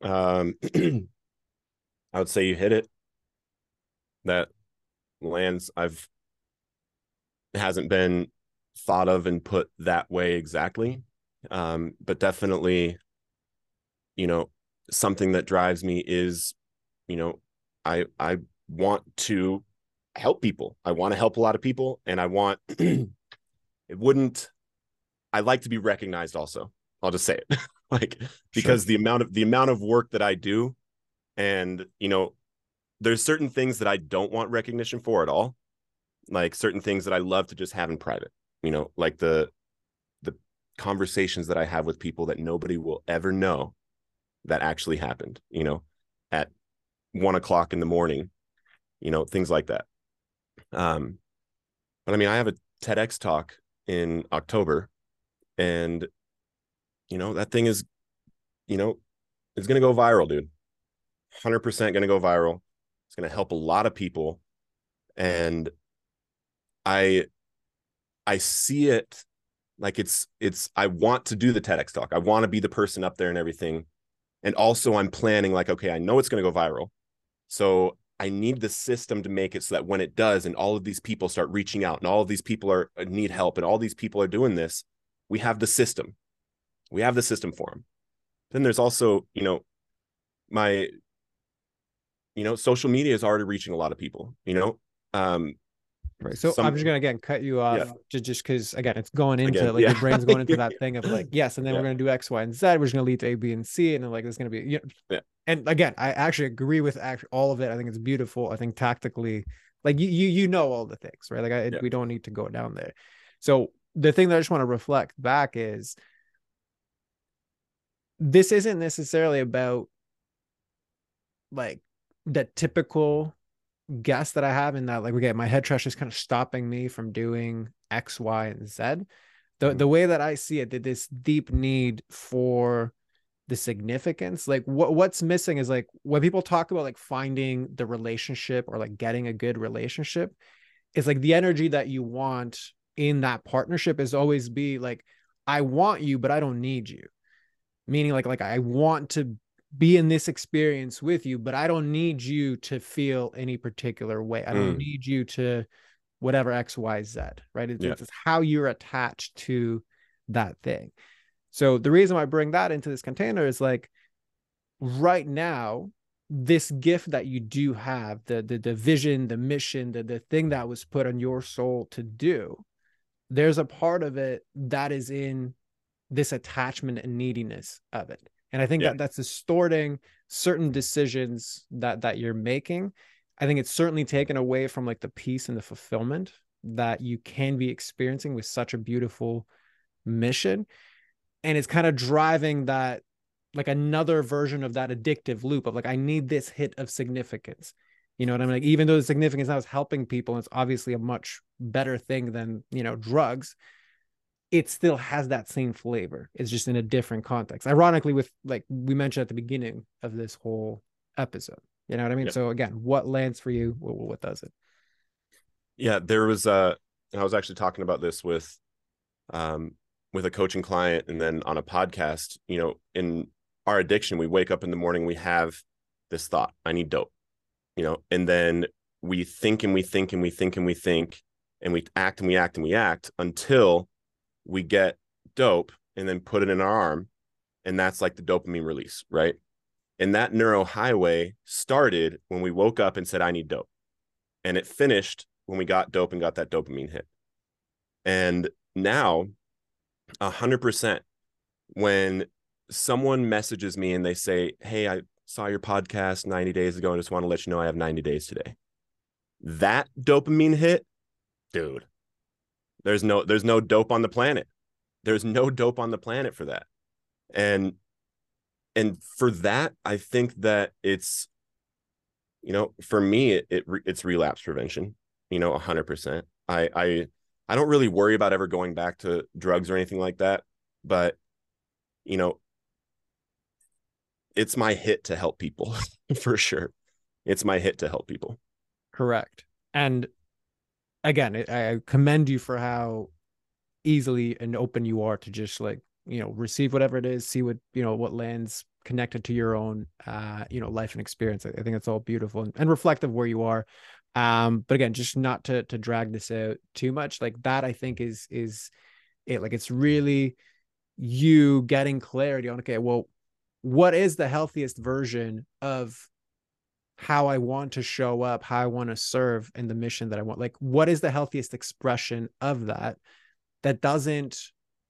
Um, I would say you hit it. That lands I've hasn't been thought of and put that way exactly. Um, but definitely, you know, something that drives me is, you know, I I want to help people. I want to help a lot of people and I want it wouldn't I like to be recognized also. I'll just say it. like because sure. the amount of the amount of work that I do and you know there's certain things that I don't want recognition for at all. Like certain things that I love to just have in private, you know, like the the conversations that I have with people that nobody will ever know that actually happened, you know, at one o'clock in the morning, you know, things like that. Um, but I mean, I have a TEDx talk in October, and you know, that thing is, you know, it's gonna go viral, dude. 100% gonna go viral it's going to help a lot of people. And I I see it like it's it's I want to do the TEDx talk. I want to be the person up there and everything. And also I'm planning like okay, I know it's going to go viral. So I need the system to make it so that when it does and all of these people start reaching out and all of these people are uh, need help and all these people are doing this, we have the system. We have the system for them. Then there's also, you know, my you know social media is already reaching a lot of people you know um right so some, i'm just gonna again cut you off yeah. just just because again it's going into again, like yeah. your brain's going into that thing of like yes and then yeah. we're gonna do x y and z which is gonna lead to a b and c and then like it's gonna be you know, yeah. and again i actually agree with actually all of it i think it's beautiful i think tactically like you you you know all the things right like I, we don't need to go down there so the thing that i just want to reflect back is this isn't necessarily about like the typical guess that I have in that, like, okay, my head trash is kind of stopping me from doing X, Y, and Z. The mm-hmm. the way that I see it, that this deep need for the significance, like what what's missing is like when people talk about like finding the relationship or like getting a good relationship, it's like the energy that you want in that partnership is always be like, I want you, but I don't need you. Meaning like like I want to be in this experience with you, but I don't need you to feel any particular way. I don't mm. need you to whatever X, Y, Z, right? It's, yeah. it's how you're attached to that thing. So the reason why I bring that into this container is like right now, this gift that you do have, the the, the vision, the mission, the, the thing that was put on your soul to do, there's a part of it that is in this attachment and neediness of it and i think yeah. that that's distorting certain decisions that that you're making. I think it's certainly taken away from like the peace and the fulfillment that you can be experiencing with such a beautiful mission. And it's kind of driving that like another version of that addictive loop of like i need this hit of significance. You know what i mean? Like even though the significance now is helping people it's obviously a much better thing than you know drugs it still has that same flavor. It's just in a different context. Ironically, with like we mentioned at the beginning of this whole episode. You know what I mean? Yep. So again, what lands for you? What, what does it? Yeah, there was uh I was actually talking about this with um with a coaching client and then on a podcast, you know, in our addiction, we wake up in the morning, we have this thought, I need dope. You know, and then we think and we think and we think and we think and we act and we act and we act until we get dope and then put it in our arm and that's like the dopamine release right? And that neuro highway started when we woke up and said i need dope. And it finished when we got dope and got that dopamine hit. And now a hundred percent when someone messages me and they say hey i saw your podcast 90 days ago and just want to let you know i have 90 days today. That dopamine hit dude There's no there's no dope on the planet. There's no dope on the planet for that. And and for that, I think that it's you know, for me it, it it's relapse prevention, you know, 100%. I I I don't really worry about ever going back to drugs or anything like that, but you know, it's my hit to help people for sure. It's my hit to help people. Correct. And again, I commend you for how easily and open you are to just like, you know, receive whatever it is, see what, you know, what lands connected to your own, uh, you know, life and experience. I think it's all beautiful and, and reflective where you are. Um, but again, just not to, to drag this out too much like that, I think is, is it like, it's really you getting clarity on, okay, well, what is the healthiest version of how I want to show up, how I want to serve in the mission that I want. Like, what is the healthiest expression of that that doesn't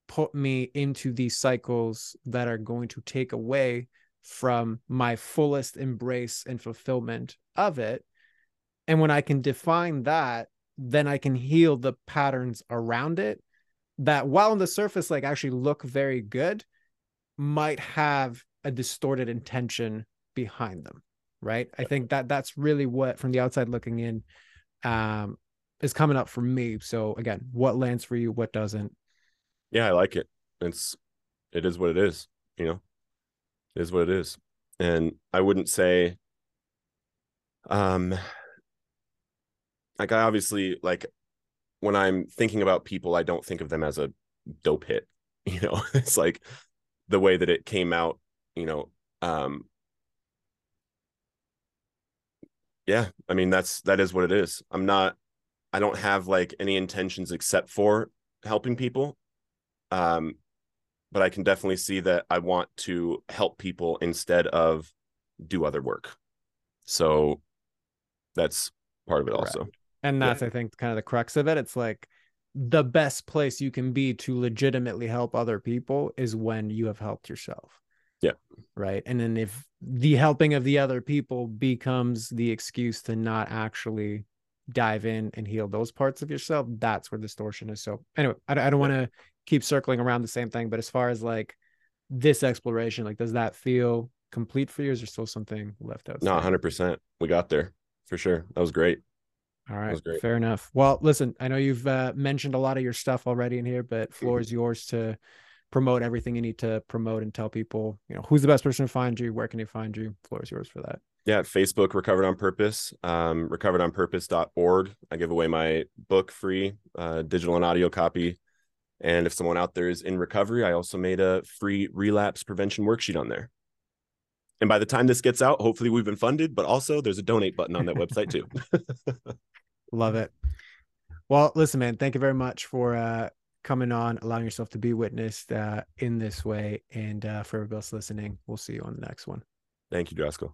put me into these cycles that are going to take away from my fullest embrace and fulfillment of it? And when I can define that, then I can heal the patterns around it that, while on the surface, like actually look very good, might have a distorted intention behind them right? I think that that's really what from the outside looking in um is coming up for me. So again, what lands for you, what doesn't? Yeah, I like it. It's it is what it is, you know. It is what it is. And I wouldn't say um like I obviously like when I'm thinking about people, I don't think of them as a dope hit. You know, it's like the way that it came out, you know, um yeah i mean that's that is what it is. I'm not i don't have like any intentions except for helping people um but i can definitely see that i want to help people instead of do other work. So that's part of it also. And that's yeah. i think kind of the crux of it. It's like the best place you can be to legitimately help other people is when you have helped yourself yeah. Right. And then if the helping of the other people becomes the excuse to not actually dive in and heal those parts of yourself, that's where distortion is. So, anyway, I, I don't want to keep circling around the same thing, but as far as like this exploration, like, does that feel complete for you? Is there still something left out? No, 100%. We got there for sure. That was great. All right. Fair enough. Well, listen, I know you've uh, mentioned a lot of your stuff already in here, but floor is yours to promote everything you need to promote and tell people, you know, who's the best person to find you, where can they find you? Floor is yours for that. Yeah, Facebook, Recovered on Purpose, um, recoveredonpurpose.org. I give away my book free, uh, digital and audio copy. And if someone out there is in recovery, I also made a free relapse prevention worksheet on there. And by the time this gets out, hopefully we've been funded, but also there's a donate button on that website too. Love it. Well, listen, man, thank you very much for uh, coming on, allowing yourself to be witnessed uh, in this way. And uh, for everybody else listening, we'll see you on the next one. Thank you, Drasco.